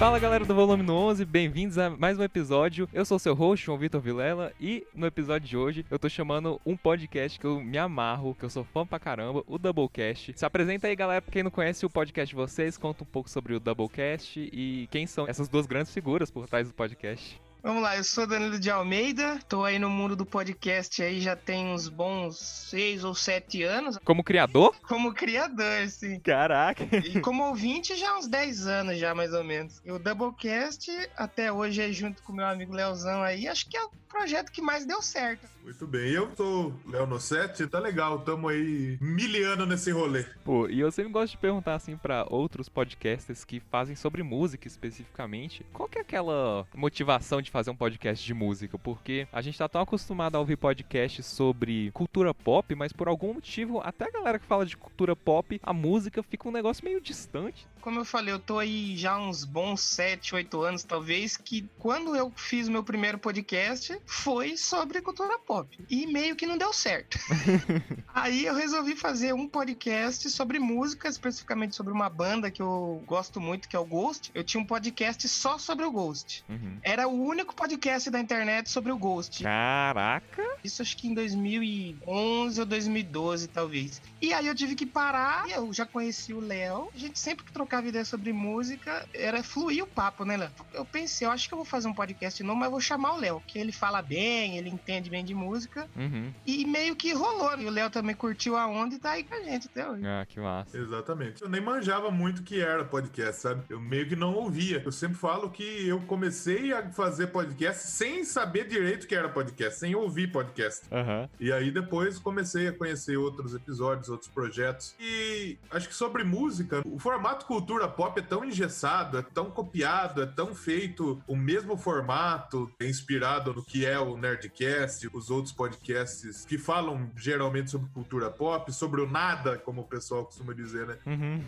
Fala galera do Volume 11, bem-vindos a mais um episódio. Eu sou seu host, João Vitor Vilela, e no episódio de hoje eu tô chamando um podcast que eu me amarro, que eu sou fã pra caramba, o Doublecast. Se apresenta aí, galera, pra quem não conhece o podcast de vocês, conta um pouco sobre o Doublecast e quem são essas duas grandes figuras por trás do podcast. Vamos lá, eu sou Danilo de Almeida, tô aí no mundo do podcast aí já tem uns bons seis ou sete anos. Como criador? Como criador, sim. Caraca! E como ouvinte já uns 10 anos já, mais ou menos. E o Doublecast, até hoje, aí, junto com meu amigo Leozão aí, acho que é o projeto que mais deu certo. Muito bem, eu sou Léo Nossetti, tá legal, tamo aí miliano nesse rolê. Pô, e eu sempre gosto de perguntar assim para outros podcasters que fazem sobre música especificamente, qual que é aquela motivação de fazer um podcast de música? Porque a gente tá tão acostumado a ouvir podcasts sobre cultura pop, mas por algum motivo, até a galera que fala de cultura pop, a música fica um negócio meio distante. Como eu falei, eu tô aí já uns bons 7, 8 anos, talvez, que quando eu fiz o meu primeiro podcast, foi sobre cultura pop. E meio que não deu certo. Aí eu resolvi fazer um podcast sobre música, especificamente sobre uma banda que eu gosto muito, que é o Ghost. Eu tinha um podcast só sobre o Ghost. Uhum. Era o único podcast da internet sobre o Ghost. Caraca! Isso acho que em 2011 ou 2012, talvez. E aí eu tive que parar. Eu já conheci o Léo. A gente sempre que trocava ideia sobre música, era fluir o papo, né, Léo? Eu pensei, eu acho que eu vou fazer um podcast novo, mas eu vou chamar o Léo, que ele fala bem, ele entende bem de música. Uhum. E meio que rolou. E o Léo também curtiu a onda e tá aí com a gente até hoje. Ah, que massa. Exatamente. Eu nem manjava muito o que era podcast, sabe? Eu meio que não ouvia. Eu sempre falo que eu comecei a fazer podcast sem saber direito o que era podcast, sem ouvir podcast. Aham. E aí depois comecei a conhecer outros episódios, outros projetos. E acho que sobre música, o formato cultura pop é tão engessado, é tão copiado, é tão feito o mesmo formato, é inspirado no que é o Nerdcast, os outros podcasts que falam geralmente sobre cultura pop, sobre o nada, como o pessoal costuma dizer, né? Uhum.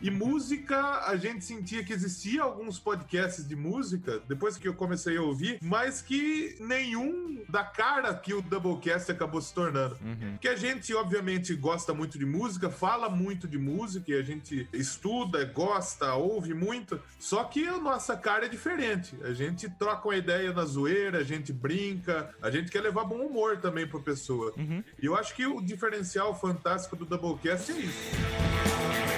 E música, a gente sentia que existia alguns podcasts de música, depois que eu comecei a ouvir, mas que nenhum da cara que o Doublecast acabou se tornando. Uhum. Que a gente, obviamente, gosta muito de música, fala muito de música, e a gente estuda, gosta, ouve muito, só que a nossa cara é diferente. A gente troca uma ideia na zoeira, a gente brinca, a gente quer levar bom humor também pra pessoa. Uhum. E eu acho que o diferencial fantástico do Doublecast é isso.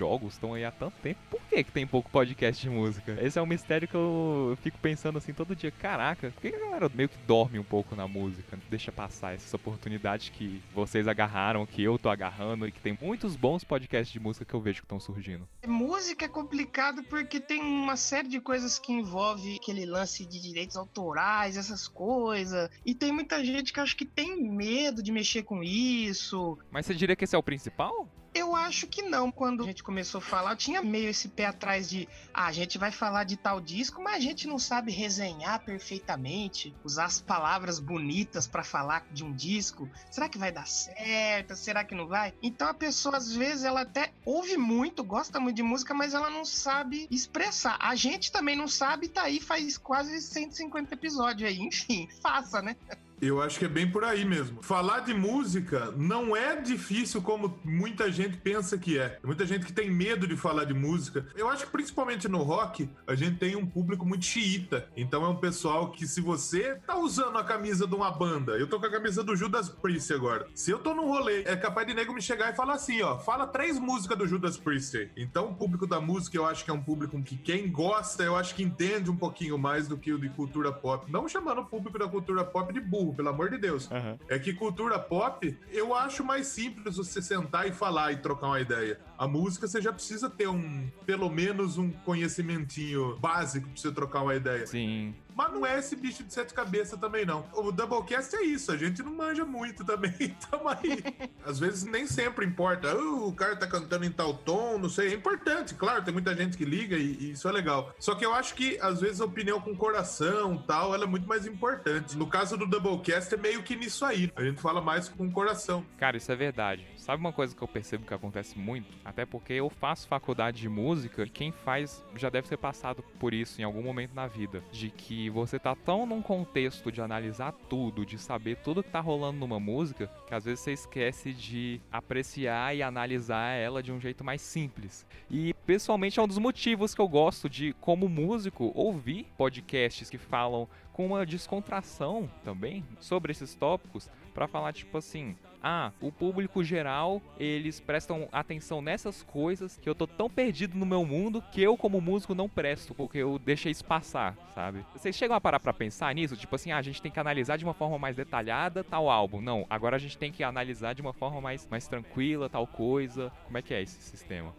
Jogos estão aí há tanto tempo. Por que, que tem pouco podcast de música? Esse é um mistério que eu, fico pensando assim todo dia. Caraca, por que que a galera meio que dorme um pouco na música? Deixa passar essas oportunidades que vocês agarraram, que eu tô agarrando e que tem muitos bons podcasts de música que eu vejo que estão surgindo. Música é complicado porque tem uma série de coisas que envolve aquele lance de direitos autorais, essas coisas. E tem muita gente que acho que tem medo de mexer com isso. Mas você diria que esse é o principal? Eu acho que não. Quando a gente começou a falar, tinha meio esse pé atrás de ah, a gente vai falar de tal disco, mas a gente não sabe resenhar perfeitamente, usar as palavras bonitas pra falar de um disco. Será que vai dar certo? Será que não vai? Então a pessoa às vezes ela até ouve muito, gosta muito de música, mas ela não sabe expressar. A gente também não sabe, tá aí faz quase 150 episódios aí. Enfim, faça, né? Eu acho que é bem por aí mesmo. Falar de música não é difícil como muita gente pensa que é. Muita gente que tem medo de falar de música. Eu acho que principalmente no rock, a gente tem um público muito xiita. Então é um pessoal que se você tá usando a camisa de uma banda, eu tô com a camisa do Judas Priest agora. Se eu tô num rolê, é capaz de nego me chegar e falar assim, ó, fala três músicas do Judas Priest. aí. Então o público da música, eu acho que é um público que quem gosta, eu acho que entende um pouquinho mais do que o de cultura pop. Não chamando o público da cultura pop de burro, pelo amor de Deus. Aham. É que cultura pop, eu acho mais simples você sentar e falar e trocar uma ideia. A música você já precisa ter um, pelo menos um conhecimentinho básico pra você trocar uma ideia. Sim. Mas não é esse bicho de sete cabeças também, não. O Doublecast é isso, a gente não manja muito também, tamo aí. Às vezes nem sempre importa, uh, o cara tá cantando em tal tom, não sei, é importante, claro, tem muita gente que liga e, e isso é legal. Só que eu acho que, às vezes, a opinião com coração tal, ela é muito mais importante. No caso do Doublecast, é meio que nisso aí, a gente fala mais com o coração. Cara, isso é verdade. Sabe uma coisa que eu percebo que acontece muito? Até porque eu faço faculdade de música e quem faz já deve ter passado por isso em algum momento na vida. De que você tá tão num contexto de analisar tudo, de saber tudo que tá rolando numa música, que às vezes você esquece de apreciar e analisar ela de um jeito mais simples. E pessoalmente é um dos motivos que eu gosto de, como músico, ouvir podcasts que falam com uma descontração também sobre esses tópicos para falar tipo assim, ah, o público geral, eles prestam atenção nessas coisas que eu tô tão perdido no meu mundo que eu como músico não presto, porque eu deixei isso passar, sabe? Vocês chegam a parar para pensar nisso, tipo assim, ah, a gente tem que analisar de uma forma mais detalhada tal álbum. Não, agora a gente tem que analisar de uma forma mais mais tranquila tal coisa. Como é que é esse sistema?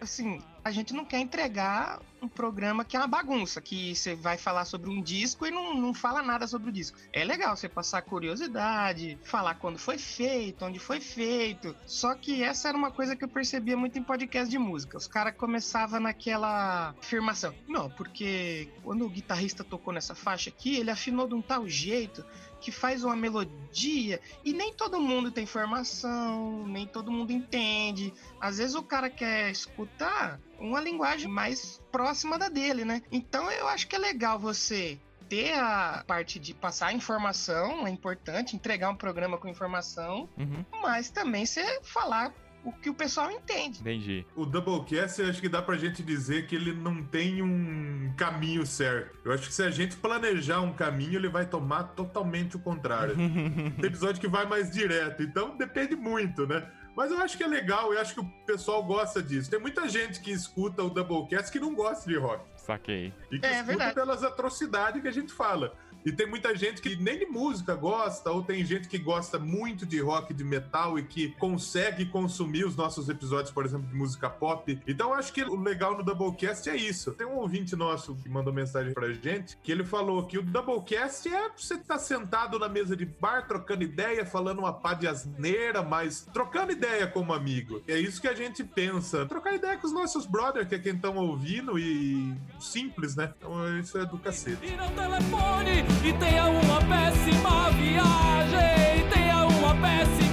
Assim, a gente não quer entregar um programa que é uma bagunça, que você vai falar sobre um disco e não, não fala nada sobre o disco. É legal você passar curiosidade, falar quando foi feito, onde foi feito. Só que essa era uma coisa que eu percebia muito em podcast de música. Os caras começavam naquela afirmação. Não, porque quando o guitarrista tocou nessa faixa aqui, ele afinou de um tal jeito que faz uma melodia e nem todo mundo tem formação, nem todo mundo entende. Às vezes o cara quer escutar uma linguagem mais próxima da dele, né? Então eu acho que é legal você ter a parte de passar informação, é importante, entregar um programa com informação, uhum. mas também você falar o que o pessoal entende. Entendi. O Doublecast, eu acho que dá pra gente dizer que ele não tem um caminho certo. Eu acho que se a gente planejar um caminho, ele vai tomar totalmente o contrário. tem episódio que vai mais direto, então depende muito, né? Mas eu acho que é legal, eu acho que o pessoal gosta disso. Tem muita gente que escuta o Doublecast que não gosta de rock. Saquei. E que é, escuta verdade. pelas atrocidades que a gente fala. E tem muita gente que nem de música gosta, ou tem gente que gosta muito de rock, de metal e que consegue consumir os nossos episódios, por exemplo, de música pop. Então acho que o legal no Doublecast é isso. Tem um ouvinte nosso que mandou mensagem pra gente que ele falou que o Doublecast é você tá sentado na mesa de bar, trocando ideia, falando uma pá de asneira, mas trocando ideia como amigo. É isso que a gente pensa. Trocar ideia com os nossos brothers, que é quem estão ouvindo, e simples, né? Então isso é do cacete. E no telefone e tenha uma péssima viagem. Tenha uma péssima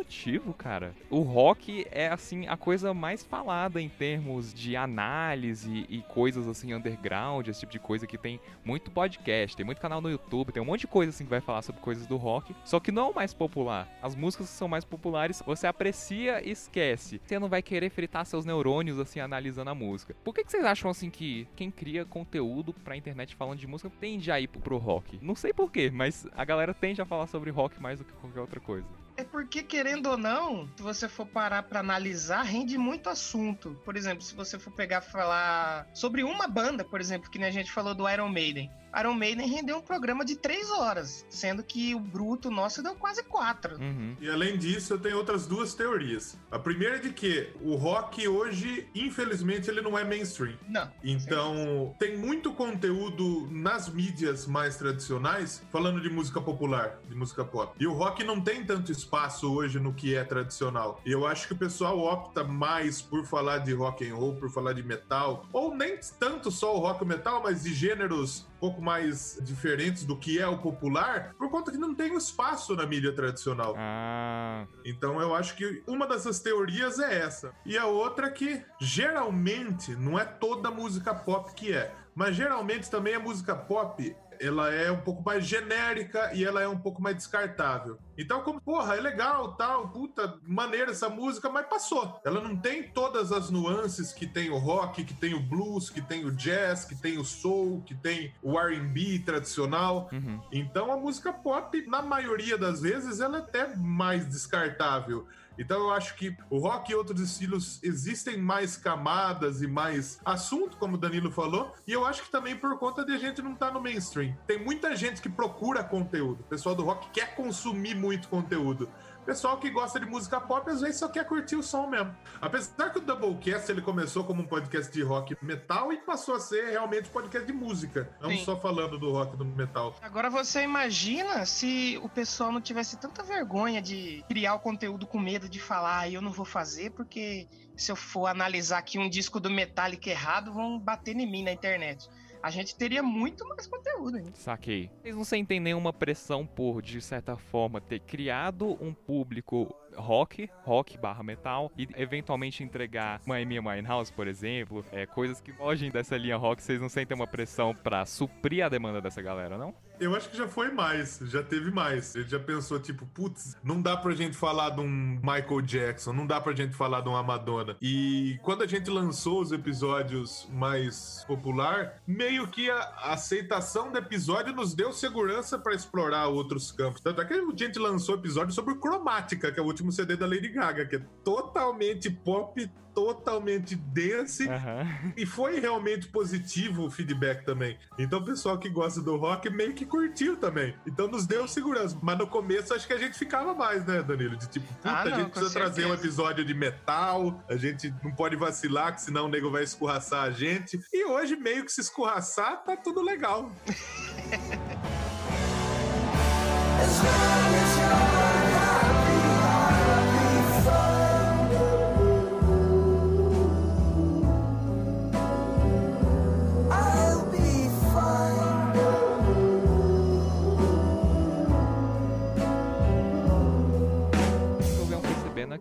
motivo, cara, o rock é assim a coisa mais falada em termos de análise e coisas assim underground, esse tipo de coisa que tem muito podcast, tem muito canal no YouTube, tem um monte de coisa assim que vai falar sobre coisas do rock, só que não é o mais popular. As músicas que são mais populares, você aprecia e esquece. Você não vai querer fritar seus neurônios assim analisando a música. Por que, que vocês acham assim que quem cria conteúdo pra internet falando de música tende a ir pro rock? Não sei porquê, mas a galera tende a falar sobre rock mais do que qualquer outra coisa. É porque, querendo ou não, se você for parar para analisar, rende muito assunto. Por exemplo, se você for pegar falar sobre uma banda, por exemplo, que nem a gente falou do Iron Maiden. Iron Maiden rendeu um programa de três horas, sendo que o bruto nosso deu quase quatro. Uhum. E além disso, eu tenho outras duas teorias. A primeira é de que o rock hoje, infelizmente, ele não é mainstream. Não. Então, tem muito conteúdo nas mídias mais tradicionais falando de música popular, de música pop. E o rock não tem tanto espaço hoje no que é tradicional. E eu acho que o pessoal opta mais por falar de rock and roll, por falar de metal, ou nem tanto só o rock e metal, mas de gêneros pouco mais diferentes do que é o popular, por conta que não tem espaço na mídia tradicional. Ah. Então eu acho que uma dessas teorias é essa. E a outra é que geralmente não é toda música pop que é, mas geralmente também a música pop ela é um pouco mais genérica e ela é um pouco mais descartável. Então, como, porra, é legal, tal, puta, maneira essa música, mas passou. Ela não tem todas as nuances que tem o rock, que tem o blues, que tem o jazz, que tem o soul, que tem o R&B tradicional. Uhum. Então, a música pop, na maioria das vezes, ela é até mais descartável. Então eu acho que o rock e outros estilos existem mais camadas e mais assunto, como o Danilo falou, e eu acho que também por conta de a gente não estar tá no mainstream. Tem muita gente que procura conteúdo. O pessoal do rock quer consumir muito conteúdo. Pessoal que gosta de música pop às vezes só quer curtir o som mesmo. Apesar que o Doublecast ele começou como um podcast de rock metal e passou a ser realmente um podcast de música, não Sim. só falando do rock do metal. Agora você imagina se o pessoal não tivesse tanta vergonha de criar o conteúdo com medo de falar, ah, eu não vou fazer porque se eu for analisar aqui um disco do Metallica errado, vão bater em mim na internet a gente teria muito mais conteúdo ainda. Saquei. Vocês não sentem nenhuma pressão por, de certa forma, ter criado um público rock, rock barra metal, e eventualmente entregar uma Amy Winehouse, por exemplo, é, coisas que fogem dessa linha rock, vocês não sentem uma pressão para suprir a demanda dessa galera, não? Eu acho que já foi mais, já teve mais. Ele já pensou, tipo, putz, não dá pra gente falar de um Michael Jackson, não dá pra gente falar de uma Madonna. E quando a gente lançou os episódios mais popular, meio que a aceitação do episódio nos deu segurança para explorar outros campos. Tanto é que a gente lançou episódio sobre cromática, que é o último CD da Lady Gaga, que é totalmente pop, totalmente dance uhum. e foi realmente positivo o feedback também. Então o pessoal que gosta do rock meio que curtiu também. Então nos deu segurança. Mas no começo acho que a gente ficava mais, né, Danilo? De tipo, puta, ah, não, a gente precisa trazer um episódio de metal, a gente não pode vacilar, que senão o nego vai escorraçar a gente. E hoje, meio que se escorraçar, tá tudo legal.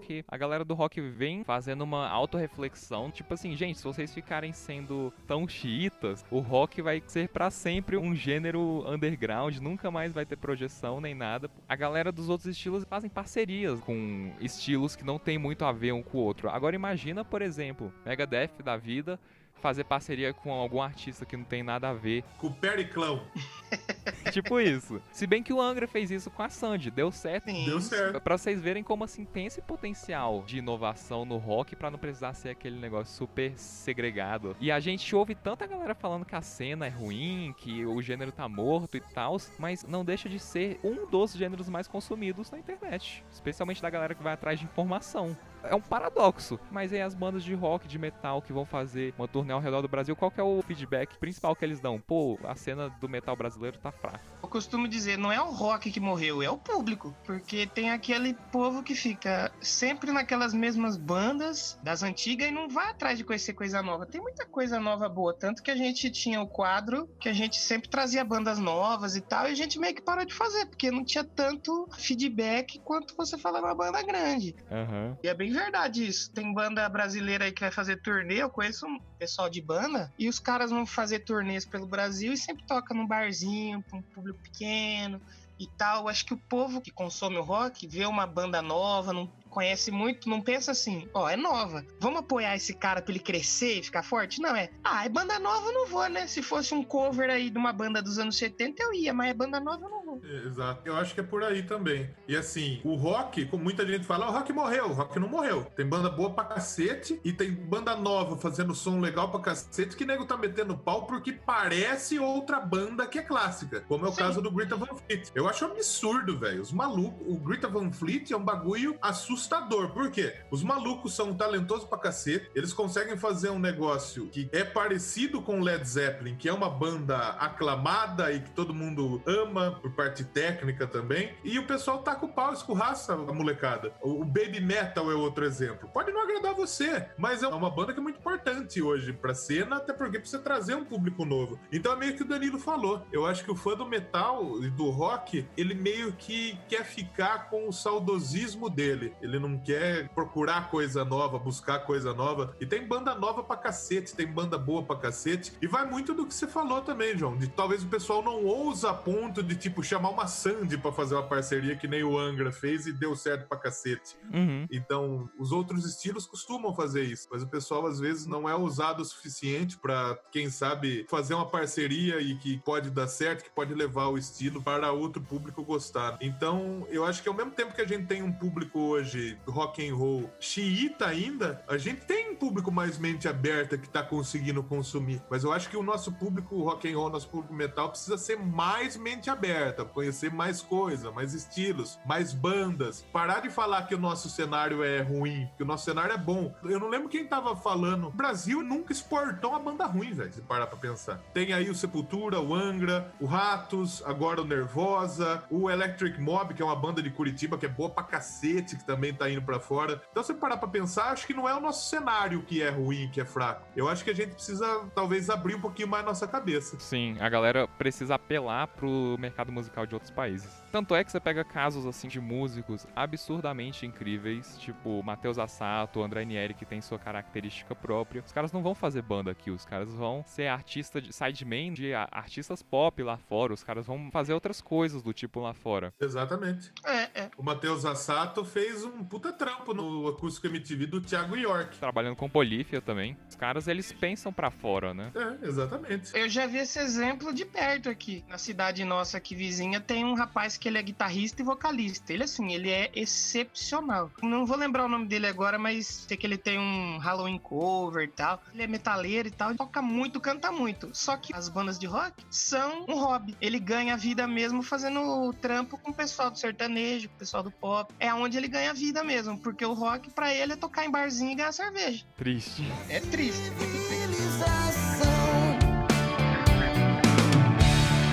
que a galera do rock vem fazendo uma autorreflexão, tipo assim, gente, se vocês ficarem sendo tão chiitas, o rock vai ser para sempre um gênero underground, nunca mais vai ter projeção nem nada. A galera dos outros estilos fazem parcerias com estilos que não tem muito a ver um com o outro. Agora imagina, por exemplo, Megadeth da vida fazer parceria com algum artista que não tem nada a ver. Com o Periclão. tipo isso. Se bem que o Angra fez isso com a Sandy, deu certo. Sim. Deu certo. Pra vocês verem como assim tem esse potencial de inovação no rock para não precisar ser aquele negócio super segregado. E a gente ouve tanta galera falando que a cena é ruim, que o gênero tá morto e tal, mas não deixa de ser um dos gêneros mais consumidos na internet, especialmente da galera que vai atrás de informação é um paradoxo. Mas aí as bandas de rock, de metal que vão fazer uma turnê ao redor do Brasil, qual que é o feedback principal que eles dão? Pô, a cena do metal brasileiro tá fraca. Eu costumo dizer, não é o rock que morreu, é o público. Porque tem aquele povo que fica sempre naquelas mesmas bandas das antigas e não vai atrás de conhecer coisa nova. Tem muita coisa nova boa, tanto que a gente tinha o quadro que a gente sempre trazia bandas novas e tal, e a gente meio que parou de fazer, porque não tinha tanto feedback quanto você fala uma banda grande. Uhum. E é bem verdade isso. Tem banda brasileira aí que vai fazer turnê, eu conheço um pessoal de banda, e os caras vão fazer turnês pelo Brasil e sempre toca num barzinho, pra um público pequeno e tal. Acho que o povo que consome o rock vê uma banda nova, conhece muito, não pensa assim, ó, é nova. Vamos apoiar esse cara pra ele crescer e ficar forte? Não, é. Ah, é banda nova, eu não vou, né? Se fosse um cover aí de uma banda dos anos 70, eu ia, mas é banda nova, eu não vou. Exato. Eu acho que é por aí também. E assim, o rock, como muita gente fala, o rock morreu. O rock não morreu. Tem banda boa pra cacete e tem banda nova fazendo som legal pra cacete que nego tá metendo pau porque parece outra banda que é clássica. Como é o Sim. caso do Greta Van Fleet. Eu acho absurdo, velho. Os malucos. O Greta Van Fleet é um bagulho assustador assustador. Por quê? Os malucos são talentosos pra cacete, eles conseguem fazer um negócio que é parecido com Led Zeppelin, que é uma banda aclamada e que todo mundo ama por parte técnica também, e o pessoal com o pau, escorraça a molecada. O Baby Metal é outro exemplo. Pode não agradar você, mas é uma banda que é muito importante hoje pra cena, até porque precisa trazer um público novo. Então é meio que o Danilo falou. Eu acho que o fã do metal e do rock, ele meio que quer ficar com o saudosismo dele ele não quer procurar coisa nova, buscar coisa nova. E tem banda nova pra cacete, tem banda boa pra cacete. E vai muito do que você falou também, João, de talvez o pessoal não ousa a ponto de, tipo, chamar uma Sandy pra fazer uma parceria que nem o Angra fez e deu certo pra cacete. Uhum. Então, os outros estilos costumam fazer isso, mas o pessoal às vezes não é ousado o suficiente para quem sabe, fazer uma parceria e que pode dar certo, que pode levar o estilo para outro público gostar. Então, eu acho que ao mesmo tempo que a gente tem um público hoje hoje rock and roll xiita ainda, a gente tem um público mais mente aberta que tá conseguindo consumir. Mas eu acho que o nosso público rock and roll, nosso público metal, precisa ser mais mente aberta, conhecer mais coisa, mais estilos, mais bandas. Parar de falar que o nosso cenário é ruim, que o nosso cenário é bom. Eu não lembro quem tava falando. O Brasil nunca exportou uma banda ruim, velho, se parar pra pensar. Tem aí o Sepultura, o Angra, o Ratos, agora o Nervosa, o Electric Mob, que é uma banda de Curitiba que é boa pra cacete, que também tá indo pra fora. Então, se parar pra pensar, acho que não é o nosso cenário que é ruim, que é fraco. Eu acho que a gente precisa, talvez, abrir um pouquinho mais nossa cabeça. Sim, a galera precisa apelar pro mercado musical de outros países. Tanto é que você pega casos assim de músicos absurdamente incríveis, tipo Matheus Assato, André Nieri, que tem sua característica própria. Os caras não vão fazer banda aqui, os caras vão ser artista de sideman de artistas pop lá fora, os caras vão fazer outras coisas do tipo lá fora. Exatamente. É, é. O Matheus Assato fez um puta trampo no Acústico MTV do Thiago York. Trabalhando com Polífia também. Os caras, eles pensam para fora, né? É, exatamente. Eu já vi esse exemplo de perto aqui. Na cidade nossa aqui vizinha tem um rapaz que ele é guitarrista e vocalista. Ele, assim, ele é excepcional. Não vou lembrar o nome dele agora, mas sei que ele tem um Halloween cover e tal. Ele é metaleiro e tal. Ele toca muito, canta muito. Só que as bandas de rock são um hobby. Ele ganha vida mesmo fazendo trampo com o pessoal do sertanejo, com o pessoal do pop. É onde ele ganha vida mesmo. Porque o rock, para ele, é tocar em barzinho e ganhar cerveja. Triste. É triste, muito triste.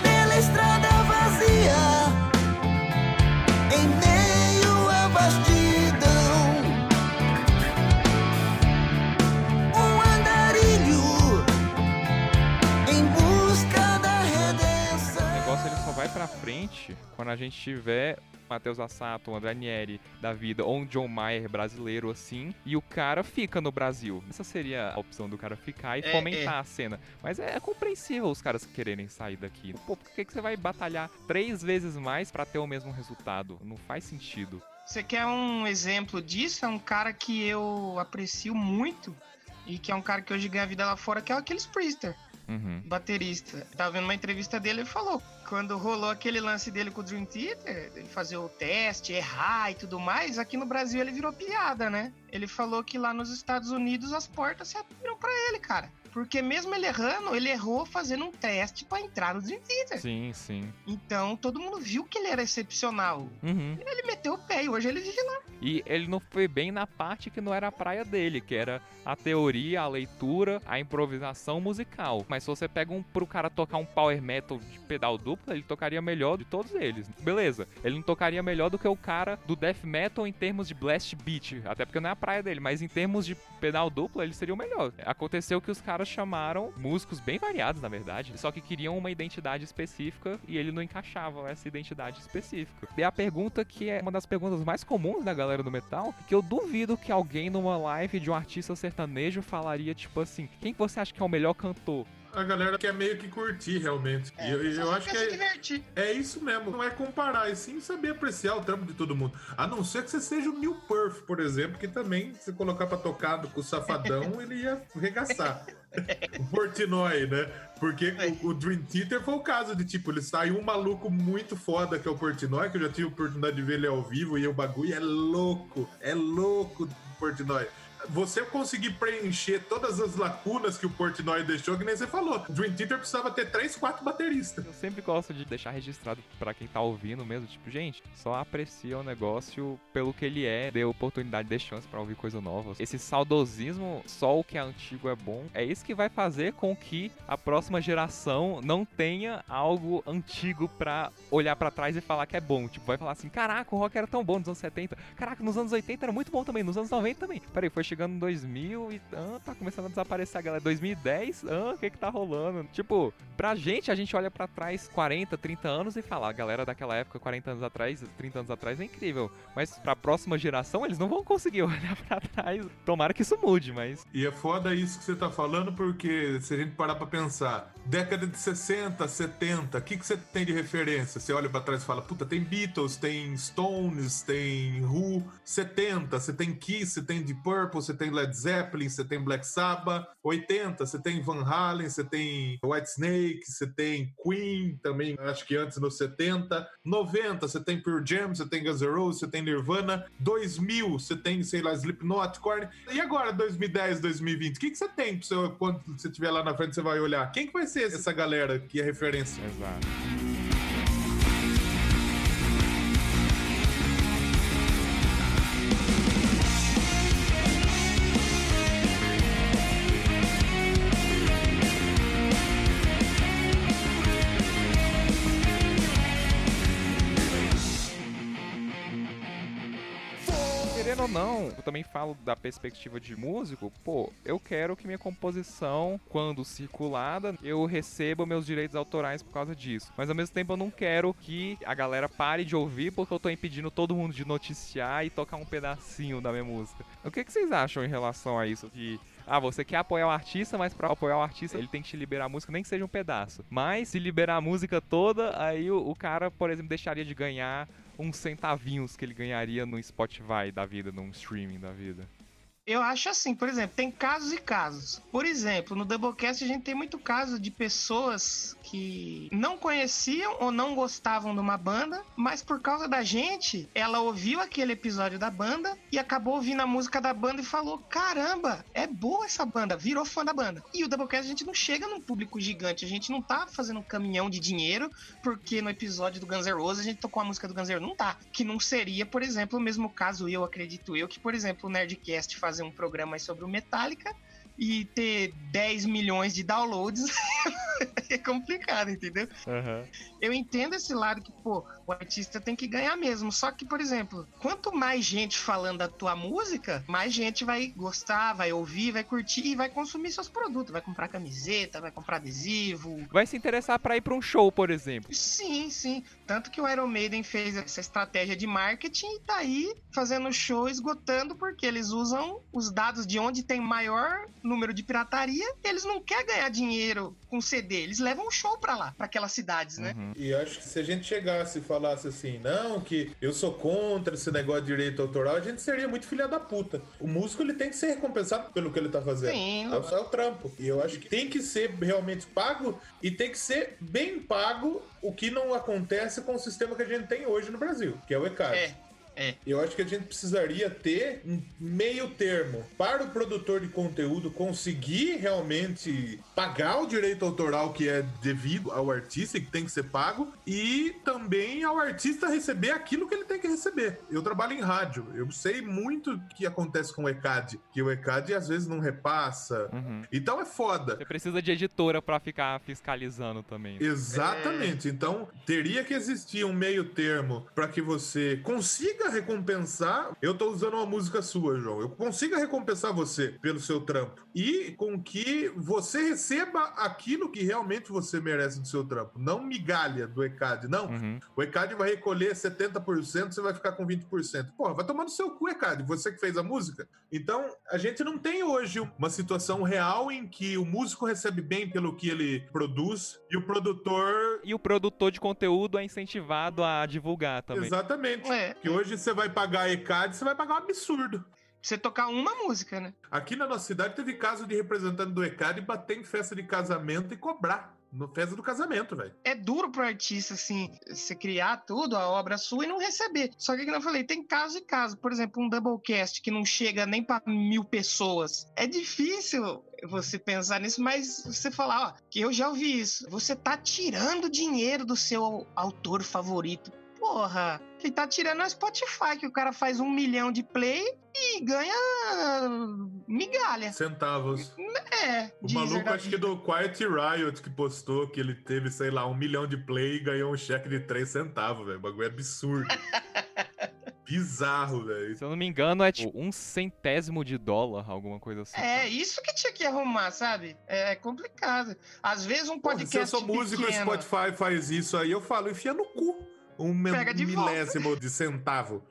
Pela estrada vazia, em meio à vastidão, um andarilho em busca da redenção. O negócio ele só vai pra frente quando a gente tiver Matheus Assato, André Nieri da vida, ou um John Mayer brasileiro assim, e o cara fica no Brasil. Essa seria a opção do cara ficar e É, fomentar é. a cena. Mas é, compreensível os caras quererem sair daqui. Pô, por que, que você vai batalhar três vezes mais pra ter o mesmo resultado? Não faz sentido. Você quer um exemplo disso? É um cara que eu aprecio muito e que é um cara que hoje ganha vida lá fora, que é o Aquiles Priester, Uhum. baterista. Tava vendo uma entrevista dele, ele falou quando rolou aquele lance dele com o Dream Theater, ele fazer o teste, errar e tudo mais, aqui no Brasil ele virou piada, né? Ele falou que lá nos Estados Unidos as portas se abriram pra ele, cara. Porque mesmo ele errando, ele errou fazendo um teste pra entrar no Dream Theater. Sim, sim. Então todo mundo viu que ele era excepcional. Uhum. Ele meteu o pé e hoje ele vive lá. E ele não foi bem na parte que não era a praia dele, que era a teoria, a leitura, a improvisação musical. Mas se você pega um pro cara tocar um power metal de pedal duplo, ele tocaria melhor de todos eles. Beleza, ele não tocaria melhor do que o cara do death metal em termos de blast beat, até porque não é praia dele, mas em termos de pedal duplo, ele seria o melhor. Aconteceu que os caras chamaram músicos bem variados, na verdade, só que queriam uma identidade específica e ele não encaixava essa identidade específica. E a pergunta que é uma das perguntas mais comuns da galera do metal, que eu duvido que alguém numa live de um artista sertanejo falaria tipo assim: "Quem que você acha que é o melhor cantor?" A galera quer meio que curtir, realmente. e eu, eu acho que é, é isso mesmo. Não é comparar, e sim saber apreciar o trampo de todo mundo. A não ser que você seja o Neil Perth, por exemplo, que também, se colocar pra tocar com o Safadão, ele ia arregaçar. o Portnoy, né? Porque o, o Dream Theater foi o caso de, tipo, ele saiu um maluco muito foda, que é o Portnoy, que eu já tive a oportunidade de ver ele ao vivo, e o bagulho é louco. É louco, o Portnoy você conseguir preencher todas as lacunas que o Portnoy deixou, que nem você falou. Dream Theater precisava ter três, quatro bateristas. Eu sempre gosto de deixar registrado pra quem tá ouvindo mesmo, tipo, gente, só aprecia o negócio pelo que ele é, dê oportunidade, dê chance pra ouvir coisa nova. Esse saudosismo, só o que é antigo é bom, é isso que vai fazer com que a próxima geração não tenha algo antigo pra olhar pra trás e falar que é bom. Tipo, vai falar assim, caraca, o rock era tão bom nos anos 70, caraca, nos anos 80 era muito bom também, nos anos 90 também. Peraí, foi chegando em 2000 e ah, tá começando a desaparecer a galera. 2010, ah, o que que tá rolando? Tipo, pra gente, a gente olha pra trás 40, 30 anos e fala, a galera daquela época, 40 anos atrás, 30 anos atrás é incrível. Mas pra próxima geração, eles não vão conseguir olhar pra trás. Tomara que isso mude, mas. E é foda isso que você tá falando, porque se a gente parar pra pensar, década de 60, 70, o que, que você tem de referência? Você olha pra trás e fala, puta, tem Beatles, tem Stones, tem Who. 70, você tem Kiss, você tem Deep Purple, você tem Led Zeppelin, você tem Black Sabbath. 80, você tem Van Halen, você tem White Snake, você tem Queen também, acho que antes nos 70. 90, você tem Pearl Jam, você tem Guns N' Roses, você tem Nirvana. 2000, você tem, sei lá, Slipknot, Korn. E agora, 2010, 2020? O que, que você tem quando você estiver lá na frente, você vai olhar? Quem que vai ser essa galera que é referência? Exato. Não, eu também falo da perspectiva de músico, pô, eu quero que minha composição, quando circulada, eu receba meus direitos autorais por causa disso. Mas ao mesmo tempo eu não quero que a galera pare de ouvir porque eu tô impedindo todo mundo de noticiar e tocar um pedacinho da minha música. O que, que vocês acham em relação a isso? De ah, você quer apoiar o artista, mas pra apoiar o artista ele tem que te liberar a música, nem que seja um pedaço. Mas se liberar a música toda, aí o, o cara, por exemplo, deixaria de ganhar uns centavinhos que ele ganharia no Spotify da vida, num streaming da vida. Eu acho assim, por exemplo, tem casos e casos. Por exemplo, no Doublecast a gente tem muito caso de pessoas que não conheciam ou não gostavam de uma banda, mas por causa da gente, ela ouviu aquele episódio da banda e acabou ouvindo a música da banda e falou: caramba, é boa essa banda, virou fã da banda. E o Doublecast a gente não chega num público gigante, a gente não tá fazendo um caminhão de dinheiro, porque no episódio do Guns N' Roses a gente tocou a música do Guns N' Roses. Não tá. Que não seria, por exemplo, o mesmo caso, eu acredito eu, que, por exemplo, o Nerdcast fazer um programa sobre o Metallica e ter 10 milhões de downloads é complicado, entendeu? Aham. Eu entendo esse lado que, pô, o artista tem que ganhar mesmo. Só que, por exemplo, quanto mais gente falando da tua música, mais gente vai gostar, vai ouvir, vai curtir e vai consumir seus produtos. Vai comprar camiseta, vai comprar adesivo. Vai se interessar pra ir pra um show, por exemplo. Sim, sim. Tanto que o Iron Maiden fez essa estratégia de marketing e tá aí fazendo show esgotando porque eles usam os dados de onde tem maior número de pirataria. E eles não querem ganhar dinheiro com CD, eles levam um show pra lá, pra aquelas cidades, né? Uhum. E eu acho que se a gente chegasse e falasse assim, não, que eu sou contra esse negócio de direito autoral, a gente seria muito filha da puta. O músico ele tem que ser recompensado pelo que ele tá fazendo. Sim, É o seu trampo. E eu acho que tem que ser realmente pago e tem que ser bem pago o que não acontece com o sistema que a gente tem hoje no Brasil, que é o ECAD. É, é. Eu acho que a gente precisaria ter um meio termo para o produtor de conteúdo conseguir realmente pagar o direito autoral que é devido ao artista e que tem que ser pago e também ao artista receber aquilo que ele tem que receber. Eu trabalho em rádio, eu sei muito o que acontece com o ECAD, que o ECAD às vezes não repassa. Uhum. Então é foda. Você precisa de editora pra ficar fiscalizando também. Exatamente. Então, teria que existir um meio termo para que você consiga recompensar. Eu tô usando uma música sua, João. Eu consiga recompensar você pelo seu trampo e com que você receba aquilo que realmente você merece do seu trampo. Não migalha do ECAD, não. Uhum. O ECAD vai recolher 70%, você vai ficar com 20%. Porra, vai tomar no seu cu, ECAD, você que fez a música. Então, a gente não tem hoje uma situação real em que o músico recebe bem pelo que ele produz e o produtor. E o produtor de conteúdo é incentivado a divulgar também. Exatamente. É. Que hoje você vai pagar ECAD, você vai pagar um absurdo. Você tocar uma música, né? Aqui na nossa cidade teve caso de representante do ECAD bater em festa de casamento e cobrar. No festa do casamento, velho. É duro pro artista, assim, você criar tudo, a obra sua e não receber. Só que, como eu falei, tem caso e caso. Por exemplo, um Doublecast que não chega nem pra mil pessoas. É difícil você pensar nisso, mas você falar, ó, que eu já ouvi isso. Você tá tirando dinheiro do seu autor favorito. Porra, quem tá tirando é o Spotify, que o cara faz um milhão de play e ganha migalha. Centavos. É, O Deezer maluco, acho que do Quiet Riot, que postou que ele teve, sei lá, um milhão de play e ganhou um cheque de 3 centavos, velho. O bagulho é absurdo. Bizarro, velho. Se eu não me engano, é tipo um centésimo de dólar, alguma coisa assim. É, isso que tinha que arrumar, sabe? É complicado. Às vezes um Porra, podcast se eu sou músico e o Spotify faz isso aí, eu falo, enfia no cu. Um de volta. milésimo de centavo.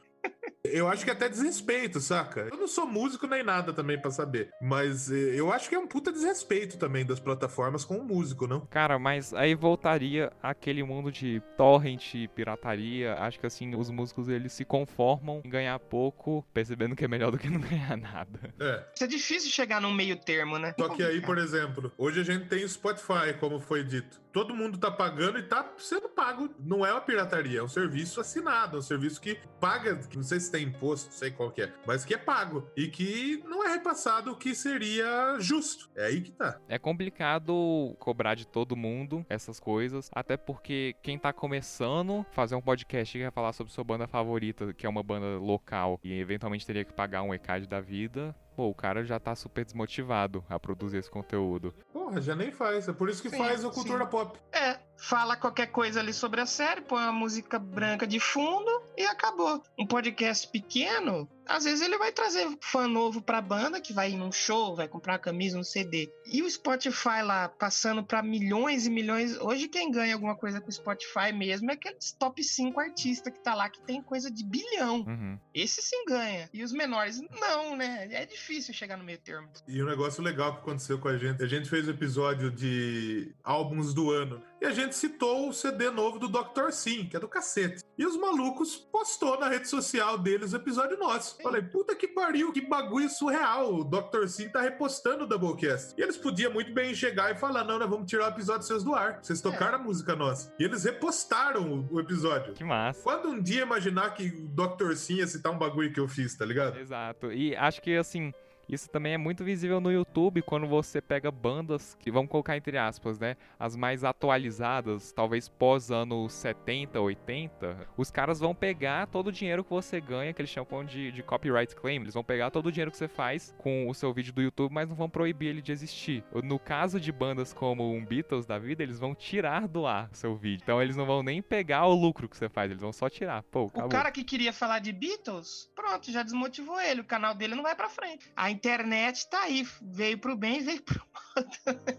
Eu acho que é até desrespeito, saca? Eu não sou músico nem nada também pra saber. Mas eh, eu acho que é um puta desrespeito também das plataformas com o músico, não? Cara, mas aí voltaria aquele mundo de torrent, pirataria. Acho que assim, os músicos eles se conformam em ganhar pouco, percebendo que é melhor do que não ganhar nada. É. Isso é difícil chegar num meio termo, né? Só que aí, por exemplo, hoje a gente tem o Spotify, como foi dito. Todo mundo tá pagando e tá sendo pago. Não é uma pirataria, é um serviço assinado, é um serviço que paga, não sei se tem imposto, não sei qual que é, mas que é pago e que não é repassado o que seria justo. É aí que tá. É complicado cobrar de todo mundo essas coisas, até porque quem tá começando fazer um podcast que quer falar sobre sua banda favorita, que é uma banda local, e eventualmente teria que pagar um ECAD da vida, pô, o cara já tá super desmotivado a produzir esse conteúdo. Porra, já nem faz. É por isso que Sim, faz o sim. Cultura Pop. É, fala qualquer coisa ali sobre a série, põe uma música branca de fundo e acabou. Um podcast pequeno, às vezes ele vai trazer fã novo pra banda, que vai ir num show, vai comprar uma camisa, um CD. E o Spotify lá, passando pra milhões e milhões. Hoje quem ganha alguma coisa com o Spotify mesmo é aqueles top 5 artistas que tá lá, que tem coisa de bilhão. Uhum. Esse sim ganha. E os menores, não, né? É difícil chegar no meio termo. E um negócio legal que aconteceu com a gente. A gente fez o episódio de álbuns do ano. E a gente citou o CD novo do Dr. Sim, que é do cacete. E os malucos postou na rede social deles o episódio nosso. Falei, puta que pariu, que bagulho surreal. O Dr. Sim tá repostando o Doublecast. E eles podiam muito bem chegar e falar: não, nós vamos tirar o episódio seus do ar. Vocês tocaram a música nossa. E eles repostaram o, o episódio. Que massa. Quando um dia imaginar que o Dr. Sim ia citar um bagulho que eu fiz, tá ligado? Exato. E acho que assim. Isso também é muito visível no YouTube quando você pega bandas que vamos colocar entre aspas, né? As mais atualizadas, talvez pós anos 70, 80. Os caras vão pegar todo o dinheiro que você ganha, que eles chamam de, de copyright claim. Eles vão pegar todo o dinheiro que você faz com o seu vídeo do YouTube, mas não vão proibir ele de existir. No caso de bandas como um Beatles da vida, eles vão tirar do ar o seu vídeo. Então eles não vão nem pegar o lucro que você faz, eles vão só tirar. Pô, O acabou. cara que queria falar de Beatles, pronto, já desmotivou ele. O canal dele não vai pra frente. A internet tá aí, veio pro bem e veio pro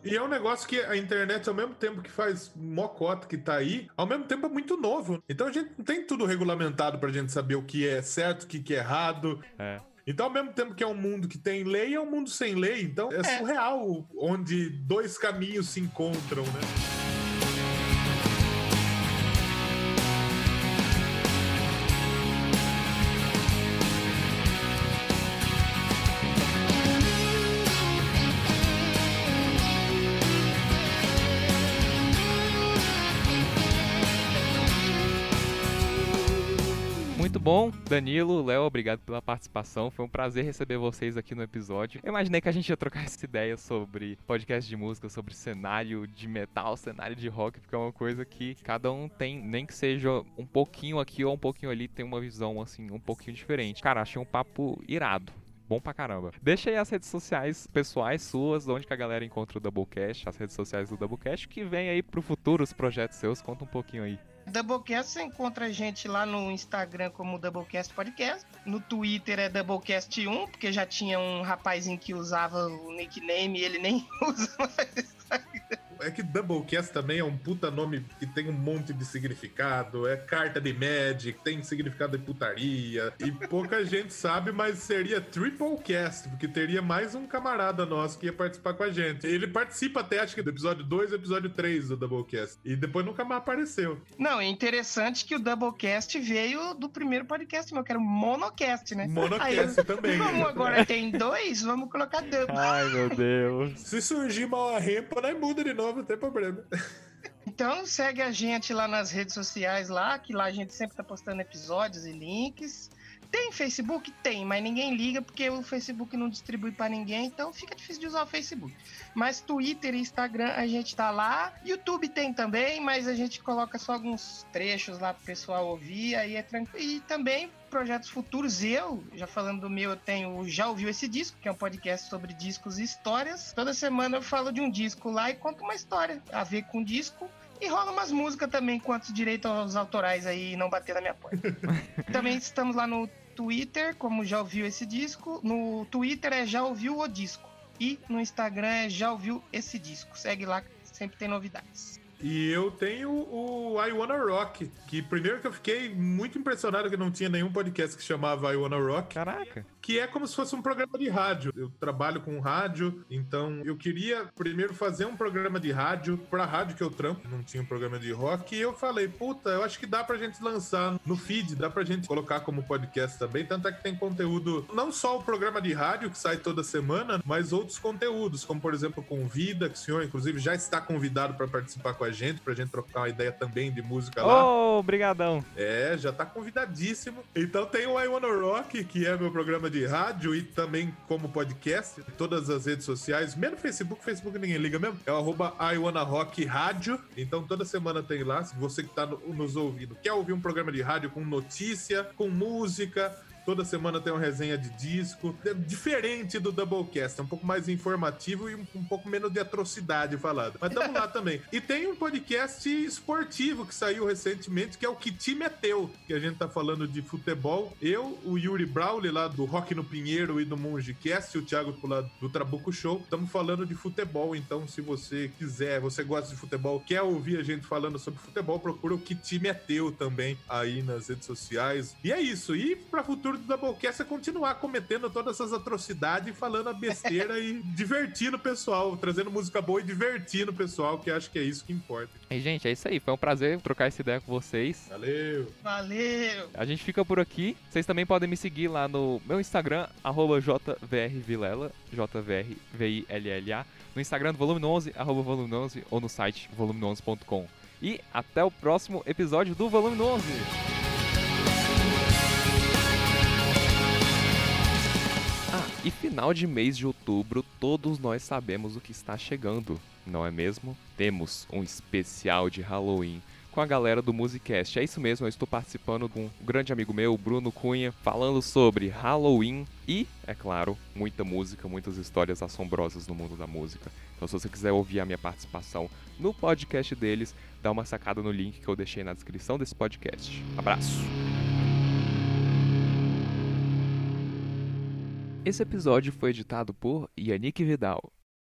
E é um negócio que a internet, ao mesmo tempo que faz mocota que tá aí, ao mesmo tempo é muito novo. Então a gente não tem tudo regulamentado pra gente saber o que é certo, o que que é errado. É. Então, ao mesmo tempo que é um mundo que tem lei, é um mundo sem lei. Então, é, É. surreal onde dois caminhos se encontram, né? Bom, Danilo, Léo, obrigado pela participação. Foi um prazer receber vocês aqui no episódio. Eu imaginei que a gente ia trocar essa ideia sobre podcast de música, sobre cenário de metal, cenário de rock, porque é uma coisa que cada um tem, nem que seja um pouquinho aqui ou um pouquinho ali, tem uma visão assim, um pouquinho diferente. Cara, achei um papo irado. Bom pra caramba. Deixa aí as redes sociais pessoais suas, onde que a galera encontra o Doublecast, as redes sociais do Doublecast, que vem aí pro futuro os projetos seus. Conta um pouquinho aí. Doublecast, você encontra a gente lá no Instagram como Doublecast Podcast. No Twitter é Doublecast1, porque já tinha um rapazinho que usava o nickname e ele nem usa mais. É que Doublecast também é um puta nome que tem um monte de significado. É carta de Magic, tem significado de putaria. E pouca gente sabe, mas seria Triplecast, porque teria mais um camarada nosso que ia participar com a gente. Ele participa até, acho que do episódio 2 e episódio 3 do Doublecast. E depois nunca mais apareceu. Não, é interessante que o Doublecast veio do primeiro podcast meu, que era o Monocast, né? Aí Monocast também. Como agora tem dois, vamos colocar Double. Ai, meu Deus. Se surgir uma rempa, nós muda de novo, não tem problema. Então segue a gente lá nas redes sociais lá, que lá a gente sempre tá postando episódios e links. Tem Facebook? Tem, mas ninguém liga porque o Facebook não distribui pra ninguém, então fica difícil de usar o Facebook. Mas Twitter e Instagram a gente tá lá. YouTube tem também, mas a gente coloca só alguns trechos lá pro pessoal ouvir, aí é tranquilo. E também projetos futuros, eu, já falando do meu, eu tenho Já Ouviu Esse Disco, que é um podcast sobre discos e histórias. Toda semana eu falo de um disco lá e conto uma história a ver com o disco. E rola umas músicas também, quanto direito aos autorais aí não bater na minha porta. também estamos lá no Twitter, como já ouviu esse disco. No Twitter é já ouviu o disco. E no Instagram é já ouviu esse disco. Segue lá, que sempre tem novidades. E eu tenho o I Wanna Rock, que primeiro que eu fiquei muito impressionado que não tinha nenhum podcast que chamava I Wanna Rock. Caraca. Que é como se fosse um programa de rádio. Eu trabalho com rádio, então eu queria primeiro fazer um programa de rádio pra rádio que eu trampo. Não tinha um programa de rock. E eu falei, puta, eu acho que dá pra gente lançar no feed, dá pra gente colocar como podcast também. Tanto é que tem conteúdo, não só o programa de rádio que sai toda semana, mas outros conteúdos, como por exemplo Convida, que o senhor, inclusive, já está convidado para participar com a gente, pra gente trocar uma ideia também de música lá. Ô, obrigadão. É, já tá convidadíssimo. Então tem o I Wanna Rock, que é meu programa de rádio e também como podcast, todas as redes sociais, menos Facebook, Facebook ninguém liga mesmo. É o arroba Rock Rádio. Então toda semana tem lá. Se você que tá no- nos ouvindo quer ouvir um programa de rádio com notícia, com música, Toda semana tem uma resenha de disco. É diferente do Doublecast, é um pouco mais informativo e um, um pouco menos de atrocidade falada. Mas tamo lá também. E tem um podcast esportivo que saiu recentemente, que é o Que Time é Teu? Que a gente tá falando de futebol. Eu, o Yuri Brawley lá do Rock no Pinheiro e do Mongecast, e o Thiago lá do Trabuco Show. Estamos falando de futebol, então se você quiser, você gosta de futebol, quer ouvir a gente falando sobre futebol, procura o Que Time é Teu também aí nas redes sociais. E é isso. E pra futuro do Doublecast é continuar cometendo todas essas atrocidades e falando a besteira e divertindo o pessoal, trazendo música boa e divertindo o pessoal, que acho que é isso que importa. E, gente, é isso aí. Foi um prazer trocar essa ideia com vocês. Valeu! Valeu! A gente fica por aqui. Vocês também podem me seguir lá no meu Instagram, arroba jvrvilela, jvrvilla, no Instagram do Volume 11, arroba Volume 11, ou no site volume11.com. E até o próximo episódio do Volume 11. E final de mês de outubro, todos nós sabemos o que está chegando, não é mesmo? Temos um especial de Halloween com a galera do Musicast. É isso mesmo, eu estou participando com um grande amigo meu, Bruno Cunha, falando sobre Halloween e, é claro, muita música, muitas histórias assombrosas no mundo da música. Então, se você quiser ouvir a minha participação no podcast deles, dá uma sacada no link que eu deixei na descrição desse podcast. Abraço! Esse episódio foi editado por Yannick Vidal.